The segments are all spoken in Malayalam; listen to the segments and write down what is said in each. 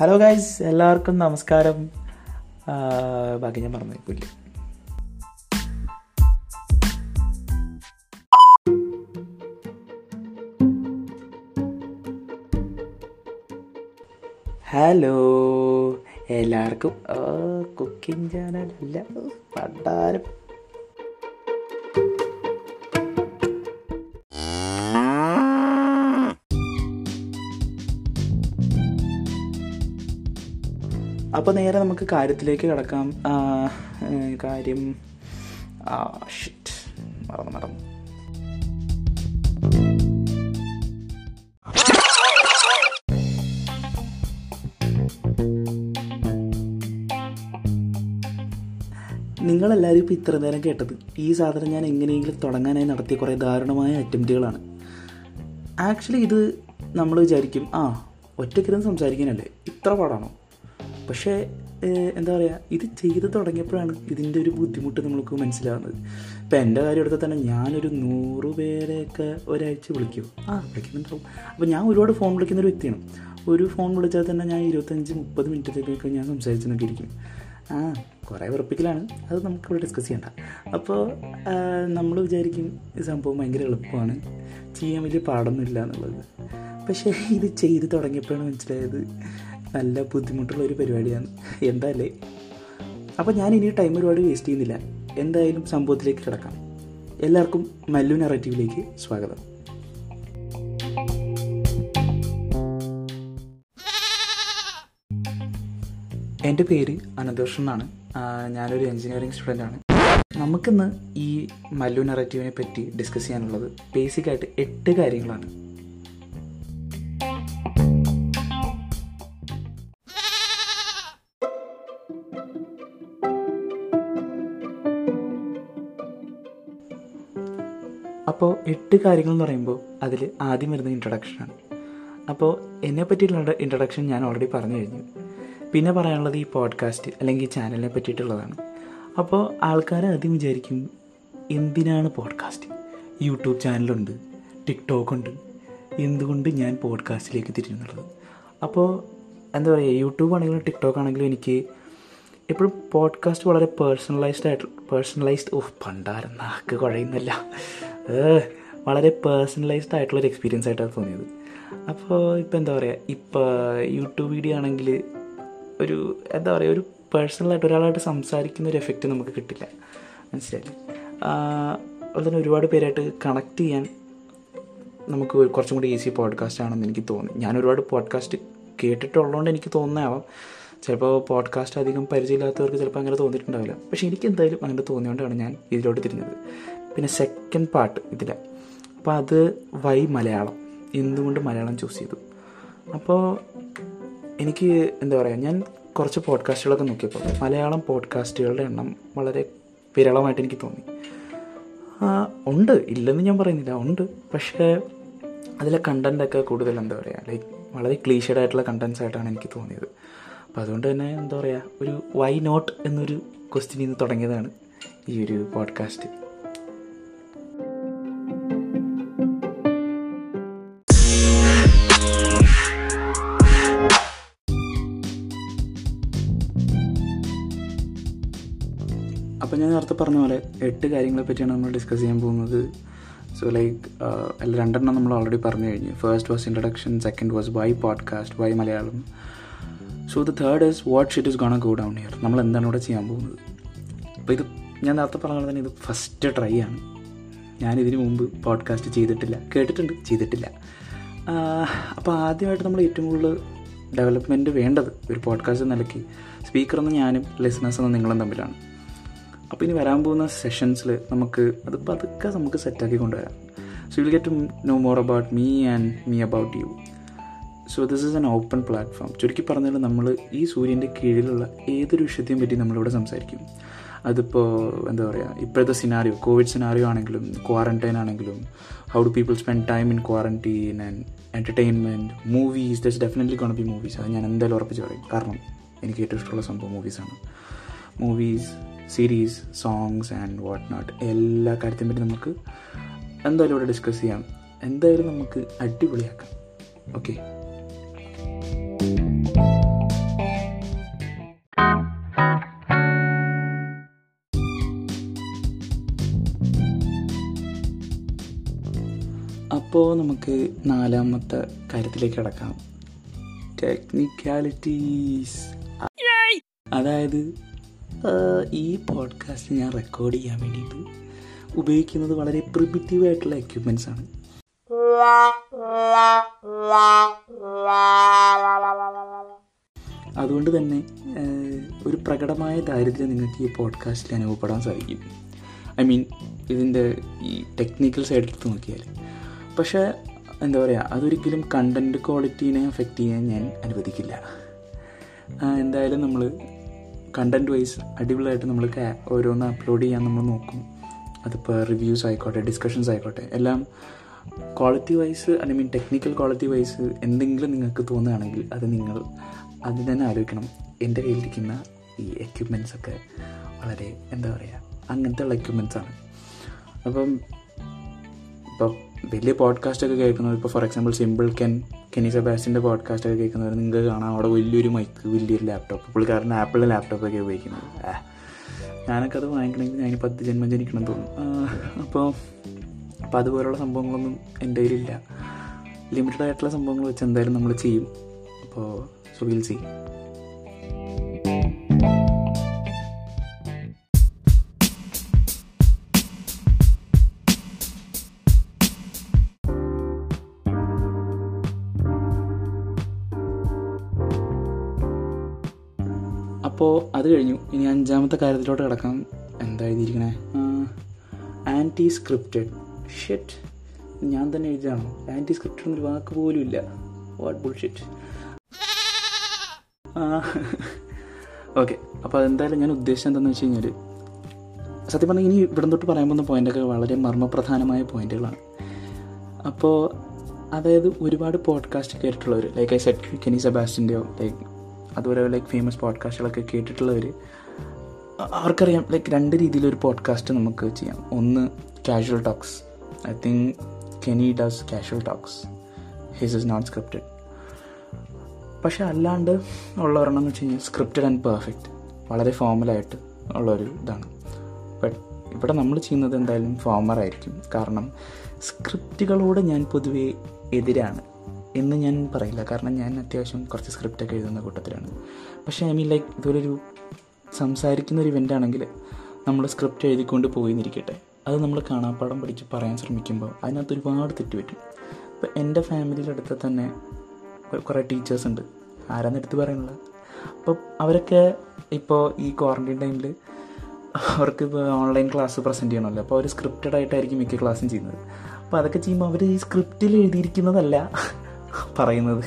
ഹലോ ഗൈസ് എല്ലാവർക്കും നമസ്കാരം. ബാക്കി ഞാൻ പറഞ്ഞു പുല്ല് ഹലോ എല്ലാവർക്കും കുക്കിംഗ് ചാനൽ അല്ല പണ്ടാരം. അപ്പോൾ നേരെ നമുക്ക് കാര്യത്തിലേക്ക് കിടക്കാം. കാര്യം. മറന്നു മറന്നു. നിങ്ങളെല്ലാവരും ഇപ്പോൾ ഇത്ര നേരം കേട്ടത് ഈ സാധനം ഞാൻ എങ്ങനെയെങ്കിലും തുടങ്ങാനായി നടത്തിയ കുറേ ദാരുണമായ അറ്റംപ്റ്റുകളാണ്. ആക്ച്വലി ഇത് നമ്മൾ വിചാരിക്കും ആ ഒറ്റക്കിരുന്ന് സംസാരിക്കാനല്ലേ? ഇത്ര പാടാണോ? പക്ഷേ എന്താ പറയുക ഇത് ചെയ്ത് തുടങ്ങിയപ്പോഴാണ് ഇതിന്റെ ഒരു ബുദ്ധിമുട്ട് നമ്മൾക്ക് മനസ്സിലാവുന്നത്. ഇപ്പം എന്റെ കാര്യം എടുത്താൽ തന്നെ ഞാനൊരു നൂറ് പേരെയൊക്കെ ഒരാഴ്ച വിളിക്കും. ആ. വിളിക്കുന്നുണ്ടാവും. അപ്പോൾ ഞാൻ ഒരുപാട് ഫോൺ വിളിക്കുന്ന ഒരു വ്യക്തിയാണ്. ഒരു ഫോൺ വിളിച്ചാൽ തന്നെ ഞാൻ ഇരുപത്തഞ്ച് മുപ്പത് മിനിറ്റത്തേക്കൊക്കെ ഞാൻ സംസാരിച്ച് നോക്കിയിരിക്കും ആ കുറേ വെറുപ്പിക്കലാണ്. അത് നമുക്കിവിടെ ഡിസ്കസ് ചെയ്യണ്ട. അപ്പോൾ നമ്മൾ വിചാരിക്കും ഈ സംഭവം ഭയങ്കര എളുപ്പമാണ്. ചെയ്യാൻ വലിയ പാടൊന്നുമില്ല എന്നുള്ളത്. പക്ഷേ ഇത് ചെയ്ത് തുടങ്ങിയപ്പോഴാണ് മനസ്സിലായത്. നല്ല ബുദ്ധിമുട്ടുള്ള ഒരു പരിപാടിയാണ്. എന്തായാലേ? അപ്പോൾ ഞാൻ ഇനി ടൈം ഒരുപാട് വേസ്റ്റ് ചെയ്യുന്നില്ല. എന്തായാലും സംഭവത്തിലേക്ക് കിടക്കാം. എല്ലാവർക്കും മല്ലു നറേറ്റീവിലേക്ക് സ്വാഗതം. എന്റെ പേര് അനന്തോഷൻ എന്നാണ്. ഞാനൊരു എഞ്ചിനീയറിംഗ് സ്റ്റുഡന്റ് ആണ്. നമുക്കിന്ന് ഈ മല്ലു നറേറ്റീവിനെ പറ്റി ഡിസ്കസ് ചെയ്യാനുള്ളത് ബേസിക്കായിട്ട് എട്ട് കാര്യങ്ങളാണ്. അപ്പോൾ എട്ട് കാര്യങ്ങൾ എന്ന് പറയുമ്പോൾ അതിൽ ആദ്യം വരുന്ന ഇൻട്രൊഡക്ഷനാണ് അപ്പോൾ എന്നെ പറ്റിയിട്ടുള്ള ഇൻട്രൊഡക്ഷൻ ഞാൻ ഓൾറെഡി പറഞ്ഞു കഴിഞ്ഞു. പിന്നെ പറയാനുള്ളത് ഈ പോഡ്കാസ്റ്റ് അല്ലെങ്കിൽ ഈ ചാനലിനെ പറ്റിയിട്ടുള്ളതാണ്. അപ്പോൾ ആൾക്കാർ ആദ്യം വിചാരിക്കും എന്തിനാണ് പോഡ്കാസ്റ്റ് യൂട്യൂബ് ചാനലുണ്ട് ടിക്ടോക്ക് ഉണ്ട് എന്തുകൊണ്ട് ഞാൻ പോഡ്കാസ്റ്റിലേക്ക് തിരിഞ്ഞുള്ളത് അപ്പോൾ എന്താ പറയുക യൂട്യൂബ് ആണെങ്കിലും ടിക്ടോക്ക് ആണെങ്കിലും എനിക്ക് എപ്പോഴും പോഡ്കാസ്റ്റ് വളരെ പേഴ്സണലൈസ്ഡ് ആയിട്ട് പേഴ്സണലൈസ്ഡ് ഓഫ് പണ്ടാരം നാക്ക് കുഴയുന്നില്ല. വളരെ പേഴ്സണലൈസ്ഡ് ആയിട്ടുള്ളൊരു എക്സ്പീരിയൻസ് ആയിട്ടാണ് തോന്നിയത്. അപ്പോൾ ഇപ്പോൾ എന്താ പറയുക ഇപ്പോൾ യൂട്യൂബ് വീഡിയോ ആണെങ്കിൽ ഒരു എന്താ പറയുക ഒരു പേഴ്സണലായിട്ട് ഒരാളായിട്ട് സംസാരിക്കുന്ന ഒരു എഫക്റ്റ് നമുക്ക് കിട്ടില്ല. മനസ്സിലായി അതുപോലെ തന്നെ ഒരുപാട് പേരായിട്ട് കണക്ട് ചെയ്യാൻ നമുക്ക് കുറച്ചും കൂടി ഈസി പോഡ്കാസ്റ്റ് ആണെന്ന് എനിക്ക് തോന്നി ഞാൻ ഒരുപാട് പോഡ്കാസ്റ്റ് കേട്ടിട്ടുള്ളതുകൊണ്ട് എനിക്ക് തോന്നുന്നതാവാം. ചിലപ്പോൾ പോഡ്കാസ്റ്റ് അധികം പരിചയമില്ലാത്തവർക്ക് ചിലപ്പോൾ അങ്ങനെ തോന്നിയിട്ടുണ്ടാവില്ല. പക്ഷേ എനിക്ക് എന്തായാലും അങ്ങനെ തോന്നിയോണ്ടാണ് ഞാൻ ഇതിലോട്ട് തിരിഞ്ഞത്. പിന്നെ സെക്കൻഡ് പാർട്ട് ഇതിലെ. അപ്പോൾ അത് വൈ മലയാളം. എന്തുകൊണ്ട് മലയാളം ചൂസ് ചെയ്തു? അപ്പോൾ എനിക്ക് എന്താ പറയുക ഞാൻ കുറച്ച് പോഡ്കാസ്റ്റുകളൊക്കെ നോക്കിയപ്പോൾ മലയാളം പോഡ്കാസ്റ്റുകളുടെ എണ്ണം വളരെ വിരളമായിട്ട് എനിക്ക് തോന്നി. ഉണ്ട്. ഇല്ലെന്ന് ഞാൻ പറയുന്നില്ല. ഉണ്ട്. പക്ഷേ അതിലെ കണ്ടന്റൊക്കെ കൂടുതൽ എന്താ പറയുക ലൈക്ക് വളരെ ക്ലീഷഡ് ആയിട്ടുള്ള കണ്ടൻസ് ആയിട്ടാണ് എനിക്ക് തോന്നിയത്. അപ്പോൾ അതുകൊണ്ട് തന്നെ എന്താ പറയുക ഒരു വൈ നോട്ട് എന്നൊരു ക്വസ്റ്റ്യനിൽ നിന്ന് തുടങ്ങിയതാണ് ഈ ഒരു പോഡ്കാസ്റ്റ് അപ്പോൾ ഞാൻ നേരത്തെ പറഞ്ഞ പോലെ എട്ട് കാര്യങ്ങളെ പറ്റിയാണ് നമ്മൾ ഡിസ്കസ് ചെയ്യാൻ പോകുന്നത്. സോ ലൈക്ക് അല്ല രണ്ടെണ്ണം നമ്മൾ ഓൾറെഡി പറഞ്ഞു കഴിഞ്ഞു. First was introduction second was why podcast why Malayalam. So the third is what shit is gonna go down here നമ്മൾ എന്താണ് ഇവിടെ ചെയ്യാൻ പോകുന്നത്? അപ്പോൾ ഇത് ഞാൻ നേരത്തെ പറഞ്ഞ തന്നെ ഇത് ഫസ്റ്റ് ട്രൈ ആണ്. ഞാൻ ഇതിന് മുമ്പ് പോഡ്കാസ്റ്റ് ചെയ്തിട്ടില്ല. കേട്ടിട്ടുണ്ട്. ചെയ്തിട്ടില്ല. അപ്പോൾ ആദ്യമായിട്ട് നമ്മൾ ഏറ്റവും കൂടുതൽ ഡെവലപ്മെന്റ് വേണ്ടത് ഒരു പോഡ്കാസ്റ്റ് നിലയ്ക്ക് സ്പീക്കർ എന്ന് ഞാനും ലിസണേഴ്സ് എന്ന് നിങ്ങളും തമ്മിലാണ്. അപ്പോൾ ഇനി വരാൻ പോകുന്ന സെഷൻസിൽ നമുക്ക് അത് പതുക്കെ നമുക്ക് സെറ്റാക്കി കൊണ്ടുവരാം. So will get to know more about me and me about you so this is an open platform ചുരുക്കി പറഞ്ഞാൽ നമ്മൾ ഈ സൂര്യന്റെ കീഴിലുള്ള ഏതൊരു വിഷയത്തെയും പറ്റി നമ്മളിവിടെ സംസാരിക്കും. അതിപ്പോൾ എന്താ പറയുക ഇപ്പോഴത്തെ സിനാറിയോ കോവിഡ് സിനാറിയോ ആണെങ്കിലും ക്വാറന്റൈൻ ആണെങ്കിലും how do people spend time in quarantine and entertainment movies does definitely can be movies അത് ഞാൻ എന്തായാലും ഉറപ്പിച്ച് പറയും. കാരണം എനിക്ക് ഏറ്റവും ഇഷ്ടമുള്ള സംഭവം മൂവീസാണ് movies series songs and what not എല്ലാ കാര്യത്തെയും പറ്റി നമുക്ക് എന്തായാലും ഇവിടെ ഡിസ്കസ് ചെയ്യാം. എന്തായാലും നമുക്ക് അടിപൊളിയാക്കാം. ഓക്കെ അപ്പോൾ നമുക്ക് നാലാമത്തെ കാര്യത്തിലേക്ക് കിടക്കാം. ടെക്നിക്കാലിറ്റീസ് അതായത് ഈ പോഡ്കാസ്റ്റ് ഞാൻ റെക്കോർഡ് ചെയ്യാൻ വേണ്ടിയിട്ട് ഉപയോഗിക്കുന്നത് വളരെ പ്രിമിറ്റീവ് ആയിട്ടുള്ള എക്യുപ്മെന്റ്സ് ആണ്. അതുകൊണ്ട് തന്നെ ഒരു പ്രകടമായ ദാരിദ്ര്യം നിങ്ങൾക്ക് ഈ പോഡ്കാസ്റ്റിൽ അനുഭവപ്പെടാൻ സാധിക്കും. ഐ മീൻ ഇതിന്റെ ഈ ടെക്നിക്കൽ സൈഡ് എടുത്ത് നോക്കിയാൽ പക്ഷേ എന്താ പറയുക അതൊരിക്കലും കണ്ടന്റ് ക്വാളിറ്റീനെ എഫക്റ്റ് ചെയ്യാൻ ഞാൻ അനുവദിക്കില്ല. എന്തായാലും നമ്മൾ കണ്ടന്റ് വൈസ് അടിപൊളിയായിട്ട് നമ്മൾ ഓരോന്ന് അപ്ലോഡ് ചെയ്യാൻ നമ്മൾ നോക്കും. അതിപ്പോൾ റിവ്യൂസ് ആയിക്കോട്ടെ ഡിസ്കഷൻസ് ആയിക്കോട്ടെ എല്ലാം quality wise I mean technical quality wise എന്തെങ്കിലും നിങ്ങൾക്ക് തോന്നുകയാണെങ്കിൽ അത് നിങ്ങൾ അതിൽ തന്നെ ആലോചിക്കണം. എന്റെ കയ്യിലിരിക്കുന്ന ഈ എക്യുപ്മെന്റ്സ് ഒക്കെ വളരെ എന്താ പറയുക അങ്ങനത്തെ ഉള്ള എക്യുപ്മെന്റ്സ് ആണ്. അപ്പം ഇപ്പോൾ വലിയ പോഡ്കാസ്റ്റ് ഒക്കെ കേൾക്കുന്നവർ ഇപ്പോൾ for example simple Ken Kenny സെബാസ്റ്റിന്റെ podcast ഒക്കെ കേൾക്കുന്നവർ നിങ്ങൾക്ക് കാണാം അവിടെ വലിയൊരു മൈക്ക് വലിയൊരു ലാപ്ടോപ്പ് പുള്ളിക്കാരൻ ആപ്പിളിന്റെ ലാപ്ടോപ്പൊക്കെ ഉപയോഗിക്കുന്നത്. ഞാനൊക്കെ അത് വാങ്ങിക്കണമെങ്കിൽ ഞാൻ പത്ത് ജന്മം ജനിക്കണം തോന്നും അപ്പോൾ അപ്പോൾ അതുപോലുള്ള സംഭവങ്ങളൊന്നും എന്റെ കയ്യിലില്ല. ലിമിറ്റഡ് ആയിട്ടുള്ള സംഭവങ്ങൾ വെച്ച് എന്തായാലും നമ്മൾ ചെയ്യും. അപ്പോൾ സോ വിൽ അപ്പോൾ അത് കഴിഞ്ഞു. ഇനി അഞ്ചാമത്തെ കാര്യത്തിലോട്ട് കിടക്കാം. എന്താ എഴുതിയിരിക്കണേ ആന്റി സ്ക്രിപ്റ്റഡ് ഷെറ്റ് ഞാൻ തന്നെ എഴുതിയാണോ ആന്റി സ്ക്രിപ്റ്റഡ് എന്നൊരു വാക്ക് പോലും ഇല്ല. വാട്ട് ബുൾ ഷെറ്റ് ഓക്കെ അപ്പോൾ അതെന്തായാലും ഞാൻ ഉദ്ദേശിച്ചത് എന്താണെന്ന് വെച്ച് കഴിഞ്ഞാൽ സത്യം പറഞ്ഞാൽ ഇനി ഇവിടം തൊട്ട് പറയാൻ പോകുന്ന പോയിന്റൊക്കെ വളരെ മർമ്മപ്രധാനമായ പോയിന്റുകളാണ് അപ്പോൾ അതായത് ഒരുപാട് പോഡ്കാസ്റ്റ് കേട്ടിട്ടുള്ളവർ ലൈക്ക് ഐ സെറ്റ് കെനി സെബാസ്റ്റിന്റെയോ ലൈക്ക് അതുപോലെ ലൈക്ക് ഫേമസ് പോഡ്കാസ്റ്റുകളൊക്കെ കേട്ടിട്ടുള്ളവർ അവർക്കറിയാം ലൈക്ക് രണ്ട് രീതിയിലൊരു പോഡ്കാസ്റ്റ് നമുക്ക് ചെയ്യാം. ഒന്ന് casual talks I think Kenny does casual talks his is not scripted പക്ഷെ അല്ലാണ്ട് ഉള്ള ഒരെണ്ണം എന്ന് വെച്ച് കഴിഞ്ഞാൽ സ്ക്രിപ്റ്റഡ് ആൻഡ് പെർഫെക്റ്റ് വളരെ ഫോമലായിട്ട് ഉള്ളൊരു ഇതാണ്. ബട്ട് ഇവിടെ നമ്മൾ ചെയ്യുന്നത് എന്തായാലും ഫോമറായിരിക്കും കാരണം സ്ക്രിപ്റ്റുകളോട് ഞാൻ പൊതുവേ എതിരാണ്. എന്ന് ഞാൻ പറയില്ല. കാരണം ഞാൻ അത്യാവശ്യം കുറച്ച് സ്ക്രിപ്റ്റൊക്കെ എഴുതുന്ന കൂട്ടത്തിലാണ്. പക്ഷേ ഐ മീൻ ലൈക്ക് ഇതൊരു സംസാരിക്കുന്ന ഒരു ഇവന്റ് ആണെങ്കിൽ നമ്മൾ സ്ക്രിപ്റ്റ് എഴുതിക്കൊണ്ട് പോയി എന്നിരിക്കട്ടെ അത് നമ്മൾ കാണാപ്പാടം പഠിച്ച് പറയാൻ ശ്രമിക്കുമ്പോൾ അതിനകത്ത് ഒരുപാട് തെറ്റ് പറ്റും ഇപ്പം എന്റെ ഫാമിലിയുടെ അടുത്ത് തന്നെ കുറേ ടീച്ചേഴ്സ് ഉണ്ട്. ആരാന്ന് എടുത്ത് പറയാനുള്ള? അപ്പോൾ അവരൊക്കെ ഇപ്പോൾ ഈ ക്വാറന്റൈൻ ടൈമിൽ അവർക്ക് ഇപ്പോൾ ഓൺലൈൻ ക്ലാസ് പ്രസന്റ് ചെയ്യണമല്ലോ. അപ്പോൾ അവർ സ്ക്രിപ്റ്റഡ് ആയിട്ടായിരിക്കും മിക്ക ക്ലാസ്സും ചെയ്യുന്നത്. അപ്പോൾ അതൊക്കെ ചെയ്യുമ്പോൾ അവർ ഈ സ്ക്രിപ്റ്റിൽ എഴുതിയിരിക്കുന്നതല്ല. പറയുന്നത്.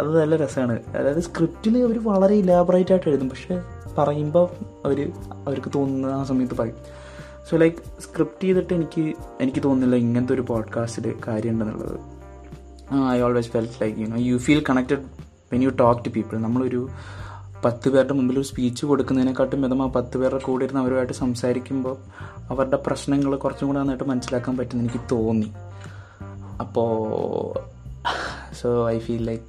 അത് നല്ല രസമാണ് അതായത് സ്ക്രിപ്റ്റിൽ അവർ വളരെ ഇലാബറേറ്റ് ആയിട്ട് എഴുതും. പക്ഷേ പറയുമ്പോൾ അവർ അവർക്ക് തോന്നുന്ന ആ സമയത്ത് പറയും. സോ ലൈക്ക് സ്ക്രിപ്റ്റ് ചെയ്തിട്ട് എനിക്ക് എനിക്ക് തോന്നുന്നില്ല ഇങ്ങനത്തെ ഒരു പോഡ്കാസ്റ്റിൽ കാര്യമുണ്ടെന്നുള്ളത്. I always felt like you know you feel connected when you talk to people നമ്മളൊരു പത്ത് പേരുടെ മുമ്പിൽ ഒരു സ്പീച്ച് കൊടുക്കുന്നതിനെക്കാട്ടും മിതം ആ പത്ത് പേരുടെ കൂടെ ഇരുന്ന് അവരുമായിട്ട് സംസാരിക്കുമ്പോൾ അവരുടെ പ്രശ്നങ്ങൾ കുറച്ചും കൂടെ നന്നായിട്ട് മനസ്സിലാക്കാൻ പറ്റുമെന്ന് എനിക്ക് തോന്നി. അപ്പോൾ സോ ഐ ഫീൽ ലൈക്ക്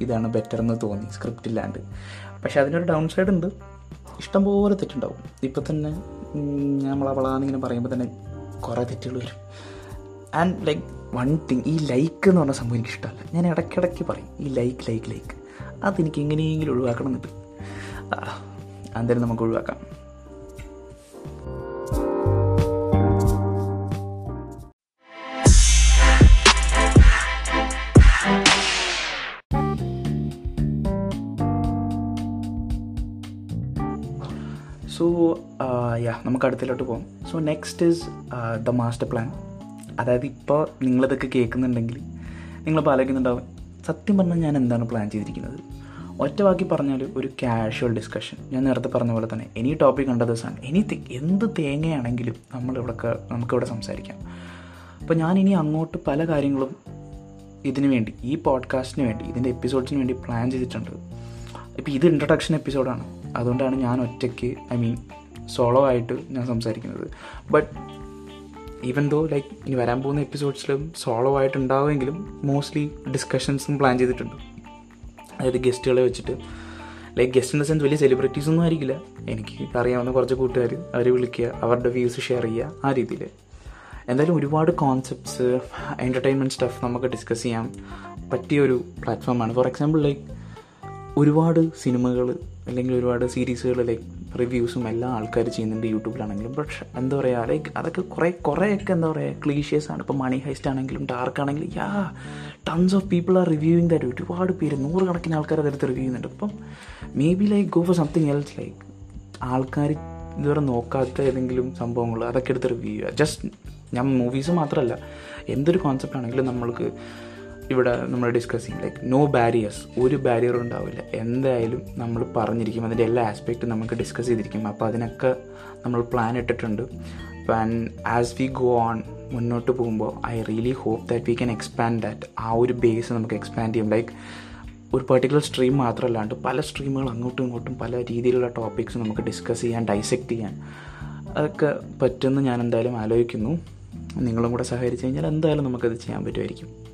ഇതാണ് ബെറ്റർ എന്ന് തോന്നി സ്ക്രിപ്റ്റ് ഇല്ലാണ്ട്. പക്ഷെ അതിനൊരു ഡൗൺ സൈഡ് ഉണ്ട് ഇഷ്ടംപോലെ തെറ്റുണ്ടാവും. ഇപ്പം തന്നെ നമ്മളവളാന്നിങ്ങനെ പറയുമ്പോൾ തന്നെ കുറേ തെറ്റുകൾ വരും. ആൻഡ് ലൈക്ക് വൺ തിങ് ഈ ലൈക്ക് എന്ന് പറഞ്ഞ സംഭവം എനിക്ക് ഇഷ്ടമല്ല. ഞാൻ ഇടയ്ക്കിടയ്ക്ക് പറയും ഈ ലൈക്ക് ലൈക്ക് ലൈക്ക് അതെനിക്ക് എങ്ങനെയെങ്കിലും ഒഴിവാക്കണം എന്നുണ്ട് എന്തായാലും നമുക്ക് ഒഴിവാക്കാം. നമുക്ക് അടുത്തിലോട്ട് പോകാം so next is the master plan അതായത് ഇപ്പോൾ നിങ്ങളിതൊക്കെ കേൾക്കുന്നുണ്ടെങ്കിൽ നിങ്ങൾ ആലോചിക്കുന്നുണ്ടാവും സത്യം പറഞ്ഞാൽ ഞാൻ എന്താണ് പ്ലാൻ ചെയ്തിരിക്കുന്നത്? ഒറ്റ വാക്കി പറഞ്ഞാൽ ഒരു കാഷ്വൽ ഡിസ്കഷൻ ഞാൻ നേരത്തെ പറഞ്ഞ പോലെ തന്നെ എനി ടോപ്പിക് കണ്ട ദിവസമാണ് എനി എന്ത് തേങ്ങയാണെങ്കിലും നമ്മളിവിടെ നമുക്കിവിടെ സംസാരിക്കാം. അപ്പോൾ ഞാൻ ഇനി അങ്ങോട്ട് പല കാര്യങ്ങളും ഇതിനു വേണ്ടി ഈ പോഡ്കാസ്റ്റിന് വേണ്ടി ഇതിന്റെ എപ്പിസോഡ്സിന് വേണ്ടി പ്ലാൻ ചെയ്തിട്ടുണ്ട്. ഇപ്പോൾ ഇത് ഇൻട്രൊഡക്ഷൻ എപ്പിസോഡാണ് അതുകൊണ്ടാണ് ഞാൻ ഒറ്റയ്ക്ക് ഐ മീൻ സോളോ ആയിട്ട് ഞാൻ സംസാരിക്കുന്നത്. ബട്ട് ഈവൻ ദോ ലൈക്ക് ഇനി വരാൻ പോകുന്ന എപ്പിസോഡ്സിലും സോളോ ആയിട്ട് ഉണ്ടാവുമെങ്കിലും മോസ്റ്റ്ലി ഡിസ്കഷൻസും പ്ലാൻ ചെയ്തിട്ടുണ്ട്. അതായത് ഗസ്റ്റുകളെ വെച്ചിട്ട്. Like guest in the sense വലിയ സെലിബ്രിറ്റീസ് ഒന്നും ആയിരിക്കില്ല. എനിക്ക് അറിയാവുന്ന കുറച്ച് കൂട്ടുകാർ അവരെ വിളിക്കുക അവരുടെ വ്യൂസ് ഷെയർ ചെയ്യുക ആ രീതിയിൽ എന്തായാലും ഒരുപാട് കോൺസെപ്റ്റ്സ് എന്റർടൈൻമെന്റ് സ്റ്റഫ് നമുക്ക് ഡിസ്കസ് ചെയ്യാൻ പറ്റിയ ഒരു പ്ലാറ്റ്ഫോമാണ് ഫോർ എക്സാമ്പിൾ ലൈക്ക് ഒരുപാട് സിനിമകൾ അല്ലെങ്കിൽ ഒരുപാട് സീരീസുകൾ ലൈക്ക് റിവ്യൂസും എല്ലാം ആൾക്കാർ ചെയ്യുന്നുണ്ട് യൂട്യൂബിലാണെങ്കിലും. പക്ഷെ എന്താ പറയുക ലൈക്ക് അതൊക്കെ കുറേ കുറേയൊക്കെ എന്താ പറയുക ക്ലീഷ്യസ് ആണ് ഇപ്പോൾ മണി ഹൈസ്റ്റ് ആണെങ്കിലും ഡാർക്ക് ആണെങ്കിലും yeah tons of people are reviewing that ഒരുപാട് പേര് നൂറുകണക്കിന് ആൾക്കാർ അതെടുത്ത് റിവ്യൂ ചെയ്യുന്നുണ്ട്. അപ്പം maybe like go for something else like ആൾക്കാർ ഇതുവരെ നോക്കാത്ത ഏതെങ്കിലും സംഭവങ്ങൾ അതൊക്കെ എടുത്ത് റിവ്യൂ ചെയ്യുക. ജസ്റ്റ് ഞാൻ മൂവീസ് മാത്രമല്ല എന്തൊരു കോൺസെപ്റ്റ് ആണെങ്കിലും നമ്മൾക്ക് ഇവിടെ നമ്മൾ ഡിസ്കസിങ് ലൈക്ക് നോ ബാരിയേഴ്സ് ഒരു ബാരിയർ ഉണ്ടാവില്ല. എന്തായാലും നമ്മൾ പറഞ്ഞിരിക്കും. അതിന്റെ എല്ലാ ആസ്പെക്റ്റും നമുക്ക് ഡിസ്കസ് ചെയ്തിരിക്കും. അപ്പോൾ അതിനൊക്കെ നമ്മൾ പ്ലാൻ ഇട്ടിട്ടുണ്ട്. And as we go on മുന്നോട്ട് പോകുമ്പോൾ I really hope that we can expand that ആ ഒരു ബേസ് നമുക്ക് എക്സ്പാൻഡ് ചെയ്യും. ലൈക്ക് ഒരു പെർട്ടിക്കുലർ സ്ട്രീം മാത്രമല്ലാണ്ട് പല സ്ട്രീമുകൾ അങ്ങോട്ടും ഇങ്ങോട്ടും പല രീതിയിലുള്ള ടോപ്പിക്സ് നമുക്ക് ഡിസ്കസ് ചെയ്യാൻ ഡൈസെക്റ്റ് ചെയ്യാൻ അതൊക്കെ പറ്റുമെന്ന് ഞാൻ എന്തായാലും ആലോചിക്കുന്നു. നിങ്ങളും കൂടെ സഹകരിച്ച് കഴിഞ്ഞാൽ എന്തായാലും നമുക്കത് ചെയ്യാൻ പറ്റുമായിരിക്കും.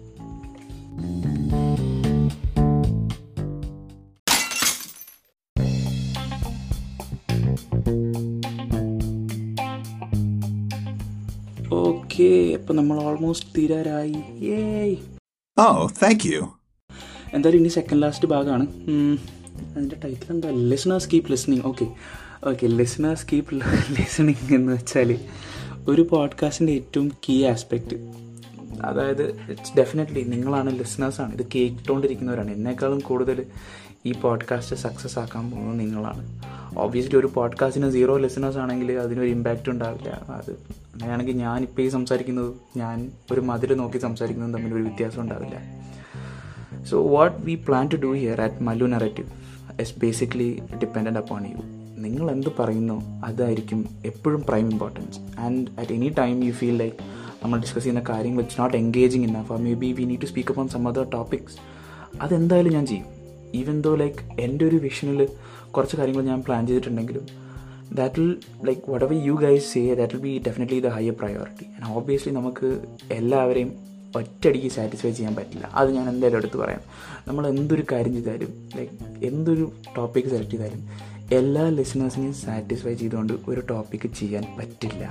ഓക്കെ അപ്പം നമ്മൾ ഓൾമോസ്റ്റ് തീരാറായി ഏയ് Oh, thank you. എന്തായാലും ഇനി സെക്കൻഡ് ലാസ്റ്റ് ഭാഗമാണ് അതിന്റെ ടൈറ്റിൽ എന്താ? Listeners keep listening okay okay listeners keep listening എന്ന് വെച്ചാൽ ഒരു പോഡ്കാസ്റ്റിന്റെ ഏറ്റവും കീ ആസ്പെക്റ്റ് അതായത് ഇറ്റ്സ് ഡെഫിനറ്റ്ലി നിങ്ങളാണ് ലിസണേഴ്സാണ് ഇത് കേട്ടുകൊണ്ടിരിക്കുന്നവരാണ് എന്നെക്കാളും കൂടുതൽ ഈ പോഡ്കാസ്റ്റ് സക്സസ് ആക്കാൻ പോകുന്നത് നിങ്ങളാണ്. ഓബിയസ്ലി ഒരു പോഡ്കാസ്റ്റിന് സീറോ ലിസണേഴ്സ് ആണെങ്കിൽ അതിനൊരു ഇമ്പാക്റ്റ് ഉണ്ടാവില്ല. അത് അങ്ങനെയാണെങ്കിൽ ഞാനിപ്പോൾ ഈ സംസാരിക്കുന്നത് ഞാൻ ഒരു മതിൽ നോക്കി സംസാരിക്കുന്നതും തമ്മിൽ ഒരു വ്യത്യാസം ഉണ്ടാവില്ല. So what we plan to do here at Mallu narrative is basically dependent upon you നിങ്ങൾ എന്ത് പറയുന്നു അതായിരിക്കും എപ്പോഴും prime importance and at any time you feel like നമ്മൾ ഡിസ്കസ് ചെയ്യുന്ന കാര്യങ്ങൾ it's not engaging enough for maybe we need to speak upon some other topics അതെന്തായാലും ഞാൻ ചെയ്യും. ഈവൻ ദോ ലൈക്ക് എന്റെ ഒരു വിഷനിൽ കുറച്ച് കാര്യങ്ങൾ ഞാൻ പ്ലാൻ ചെയ്തിട്ടുണ്ടെങ്കിലും that will like whatever you guys say that will be definitely the higher priority and obviously നമുക്ക് എല്ലാവരെയും ഒറ്റയടിക്ക് സാറ്റിസ്ഫൈ ചെയ്യാൻ പറ്റില്ല. അത് ഞാൻ എന്തായാലും എടുത്ത് പറയാം. നമ്മൾ എന്തൊരു കാര്യം ചെയ്താലും ലൈക്ക് എന്തൊരു ടോപ്പിക് സെലക്ട് ചെയ്താലും എല്ലാ ലിസണേഴ്സിനെയും സാറ്റിസ്ഫൈ ചെയ്തുകൊണ്ട് ഒരു ടോപ്പിക്ക് ചെയ്യാൻ പറ്റില്ല.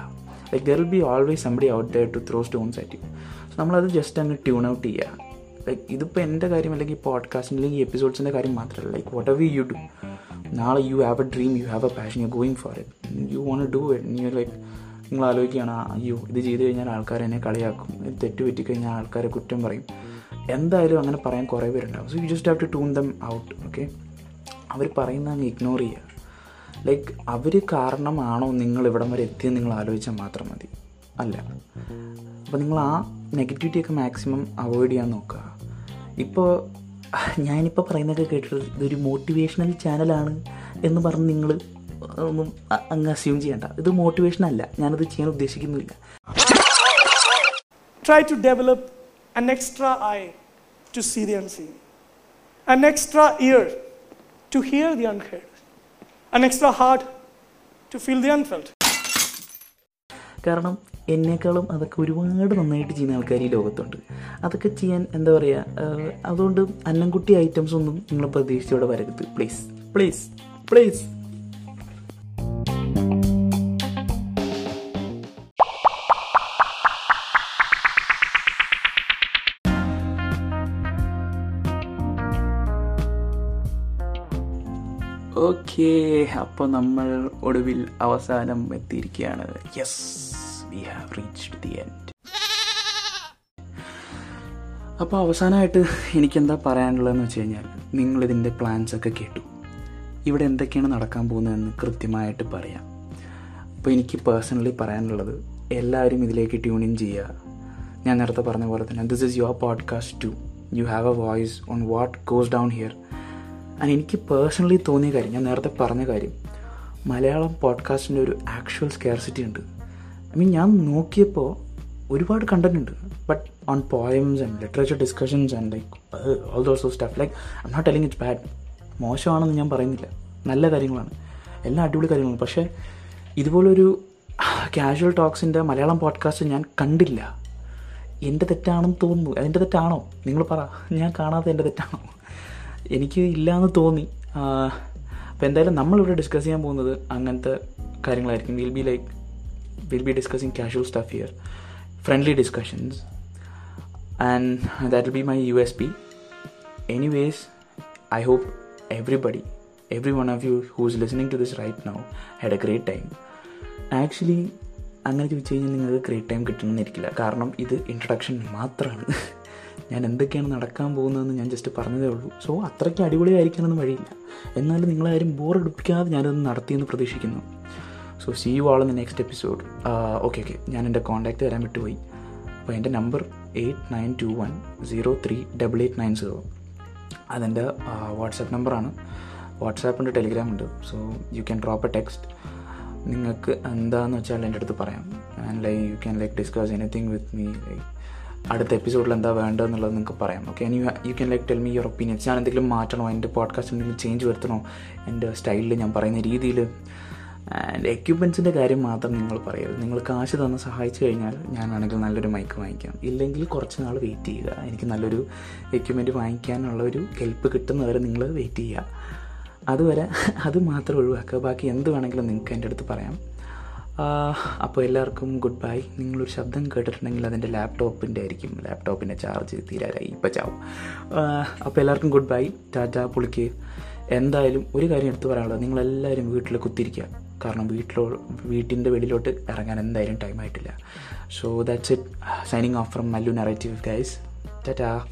Like there will be always somebody out there to throw stones at you so നമ്മളത് ജസ്റ്റ് അങ്ങ് ട്യൂൺ ഔട്ട് ചെയ്യുക ലൈക്ക് ഇതിപ്പോൾ എന്റെ കാര്യം അല്ലെങ്കിൽ പോഡ്കാസ്റ്റിന്റെ അല്ലെങ്കിൽ എപ്പിസോഡ്സിന്റെ കാര്യം മാത്രമല്ല like whatever you do നാളെ you have a dream you have a passion you going for it you won't do it you like നിങ്ങൾ ആലോചിക്കുകയാണ് "ആ, അയ്യോ ഇത് ചെയ്ത് കഴിഞ്ഞാൽ ആൾക്കാർ എന്നെ കളിയാക്കും. ഇത് തെറ്റ് പറ്റിക്കഴിഞ്ഞാൽ ആൾക്കാരെ കുറ്റം പറയും. എന്തായാലും അങ്ങനെ പറയാൻ കുറേ പേരുണ്ടാവും. So you just have to tune them out okay അവർ പറയുന്ന അങ്ങ് ഇഗ്നോർ ചെയ്യുക ലൈക്ക് അവർ കാരണമാണോ നിങ്ങൾ ഇവിടം വരെ എത്തിയെന്ന് നിങ്ങൾ ആലോചിച്ചാൽ മാത്രം മതി. അല്ല. അപ്പോൾ നിങ്ങൾ ആ നെഗറ്റിവിറ്റിയൊക്കെ മാക്സിമം അവോയ്ഡ് ചെയ്യാൻ നോക്കുക. ഇപ്പോൾ ഞാനിപ്പോൾ പറയുന്നതൊക്കെ കേട്ടിട്ട് ഇതൊരു മോട്ടിവേഷണൽ ചാനലാണ് എന്ന് പറഞ്ഞ് നിങ്ങൾ ഒന്നും അങ്ങ് അസ്യൂം ചെയ്യണ്ട. ഇത് മോട്ടിവേഷൻ അല്ല. ഞാനത് ചെയ്യാൻ ഉദ്ദേശിക്കുന്നില്ല. Try to develop an extra eye to see the unseen, an extra ear to hear the unheard, an extra heart to feel the unfelt. കാരണം എന്നെക്കാളും അതൊക്കെ ഒരുപാട് നന്നായിട്ട് ചെയ്യുന്ന ആൾക്കാർ ഈ ലോകത്തുണ്ട്. അതൊക്കെ ചെയ്യാൻ എന്താ പറയുക അതുകൊണ്ട് അന്നംകുട്ടി ഐറ്റംസ് ഒന്നും നിങ്ങൾ പ്രതീക്ഷിച്ചോടെ വരരുത്. പ്ലീസ് പ്ലീസ് പ്ലീസ് ഓക്കെ അപ്പോൾ നമ്മൾ ഒടുവിൽ അവസാനം എത്തിയിരിക്കുകയാണ്. Yes we have reached the end അപ്പോൾ അവസാനമായിട്ട് എനിക്കെന്താ പറയാനുള്ളതെന്ന് വെച്ച് കഴിഞ്ഞാൽ നിങ്ങളിതിന്റെ പ്ലാൻസ് ഒക്കെ കേട്ടു. ഇവിടെ എന്തൊക്കെയാണ് നടക്കാൻ പോകുന്നതെന്ന് കൃത്യമായിട്ട് പറയാം. അപ്പോൾ എനിക്ക് പേഴ്സണലി പറയാനുള്ളത് എല്ലാവരും ഇതിലേക്ക് ട്യൂൺ ഇൻ ചെയ്യുക. ഞാൻ നേരത്തെ പറഞ്ഞ പോലെ തന്നെ this is your podcast to you have a voice on what goes down here and എനിക്ക് പേഴ്സണലി തോന്നിയ കാര്യം ഞാൻ നേരത്തെ പറഞ്ഞ കാര്യം മലയാളം പോഡ്കാസ്റ്റിന്റെ ഒരു ആക്ച്വൽ സ്കെയർസിറ്റി ഉണ്ട്. ഐ മീൻ ഞാൻ നോക്കിയപ്പോൾ ഒരുപാട് കണ്ടന്റ് ഉണ്ട്. But on poems and literature discussions and like all those stuff like I not telling it's bad മോശമാണെന്ന് ഞാൻ പറയുന്നില്ല. നല്ല കാര്യങ്ങളാണ്. എല്ലാം അടിപൊളി കാര്യങ്ങളാണ് പക്ഷേ ഇതുപോലൊരു കാഷ്വൽ ടോക്സിന്റെ മലയാളം പോഡ്കാസ്റ്റ് ഞാൻ കണ്ടില്ല. എന്റെ തെറ്റാണെന്ന് തോന്നുന്നു. അതിന്റെ തെറ്റാണോ? നിങ്ങൾ പറ. ഞാൻ കാണാത്ത എന്റെ തെറ്റാണോ? എനിക്ക് ഇല്ലയെന്ന് തോന്നി. അപ്പോൾ എന്തായാലും നമ്മളിവിടെ ഡിസ്കസ് ചെയ്യാൻ പോകുന്നത് അങ്ങനത്തെ കാര്യങ്ങളായിരിക്കും. Will be like will be discussing casual stuff here friendly discussions and that will be my U S P anyways I hope everybody every one of you who's listening to this right now had a great time actually അങ്ങനെ ചോദിച്ചു കഴിഞ്ഞാൽ നിങ്ങൾക്ക് ഗ്രേറ്റ് ടൈം കിട്ടണമെന്നിരിക്കില്ല കാരണം ഇത് ഇൻട്രഡക്ഷൻ മാത്രമാണ്. ഞാൻ എന്തൊക്കെയാണ് നടക്കാൻ പോകുന്നതെന്ന് ഞാൻ ജസ്റ്റ് പറഞ്ഞതേ ഉള്ളൂ. സോ അത്രയ്ക്ക് അടിപൊളിയായിരിക്കാനൊന്നും വഴിയില്ല. എന്നാലും നിങ്ങളാരും ബോർ എടുപ്പിക്കാതെ ഞാനത് നടത്തിയെന്ന് പ്രതീക്ഷിക്കുന്നു. So see you all in next episode okay okay ഞാൻ എന്റെ കോൺടാക്റ്റ് തരാൻ വിട്ടുപോയി. അപ്പോൾ എന്റെ number eight nine two one zero three double eight nine zero അതെന്റെ വാട്സാപ്പ് നമ്പറാണ് വാട്സാപ്പ് ഉണ്ട് ടെലിഗ്രാം ഉണ്ട്. So you can drop a text നിങ്ങൾക്ക് എന്താണെന്ന് വെച്ചാൽ എന്റെ അടുത്ത് പറയാം. And like you can like discuss anything with me like അടുത്ത എപ്പിസോഡിൽ എന്താ വേണ്ടതെന്നുള്ളത് നിങ്ങൾക്ക് പറയാം. Okay you you can like tell me your opinions ഞാൻ എന്തെങ്കിലും മാറ്റണോ? എന്റെ പോഡ്കാസ്റ്റ് എന്തെങ്കിലും ചേഞ്ച് വരുത്തണോ? എന്റെ സ്റ്റൈലിൽ ഞാൻ പറയുന്ന രീതിയിൽ ആൻഡ് എക്യുപ്മെൻസിന്റെ കാര്യം മാത്രം നിങ്ങൾ പറയരുത്. നിങ്ങൾ കാശ് തന്ന് സഹായിച്ചു കഴിഞ്ഞാൽ ഞാനാണെങ്കിൽ നല്ലൊരു മൈക്ക് വാങ്ങിക്കാം. ഇല്ലെങ്കിൽ കുറച്ച് നാൾ വെയിറ്റ് ചെയ്യുക. എനിക്ക് നല്ലൊരു എക്യുപ്മെന്റ് വാങ്ങിക്കാനുള്ള ഒരു ഹെൽപ്പ് കിട്ടുന്നവരെ നിങ്ങൾ വെയിറ്റ് ചെയ്യുക. അതുവരെ അത് മാത്രം ഒഴിവാക്കുക. ബാക്കി എന്ത് വേണമെങ്കിലും നിങ്ങൾക്ക് എന്റെ അടുത്ത് പറയാം. അപ്പോൾ എല്ലാവർക്കും ഗുഡ് ബൈ നിങ്ങളൊരു ശബ്ദം കേട്ടിട്ടുണ്ടെങ്കിൽ അതിന്റെ ലാപ്ടോപ്പിന്റെ ആയിരിക്കും. ലാപ്ടോപ്പിന്റെ ചാർജ് തീരാറായി. ഇപ്പം ചാവും. അപ്പോൾ എല്ലാവർക്കും ഗുഡ് ബൈ ടാറ്റ പുളിക്ക്. എന്തായാലും ഒരു കാര്യം എടുത്തു പറയാനുള്ളത്. നിങ്ങളെല്ലാവരും വീട്ടിൽ കുത്തിരിക്കുക കാരണം വീട്ടിലോ വീട്ടിന്റെ വെളിയിലോട്ട് ഇറങ്ങാൻ എന്തായാലും ടൈം ആയിട്ടില്ല. So that's it signing off from Mallu narrative guys tata.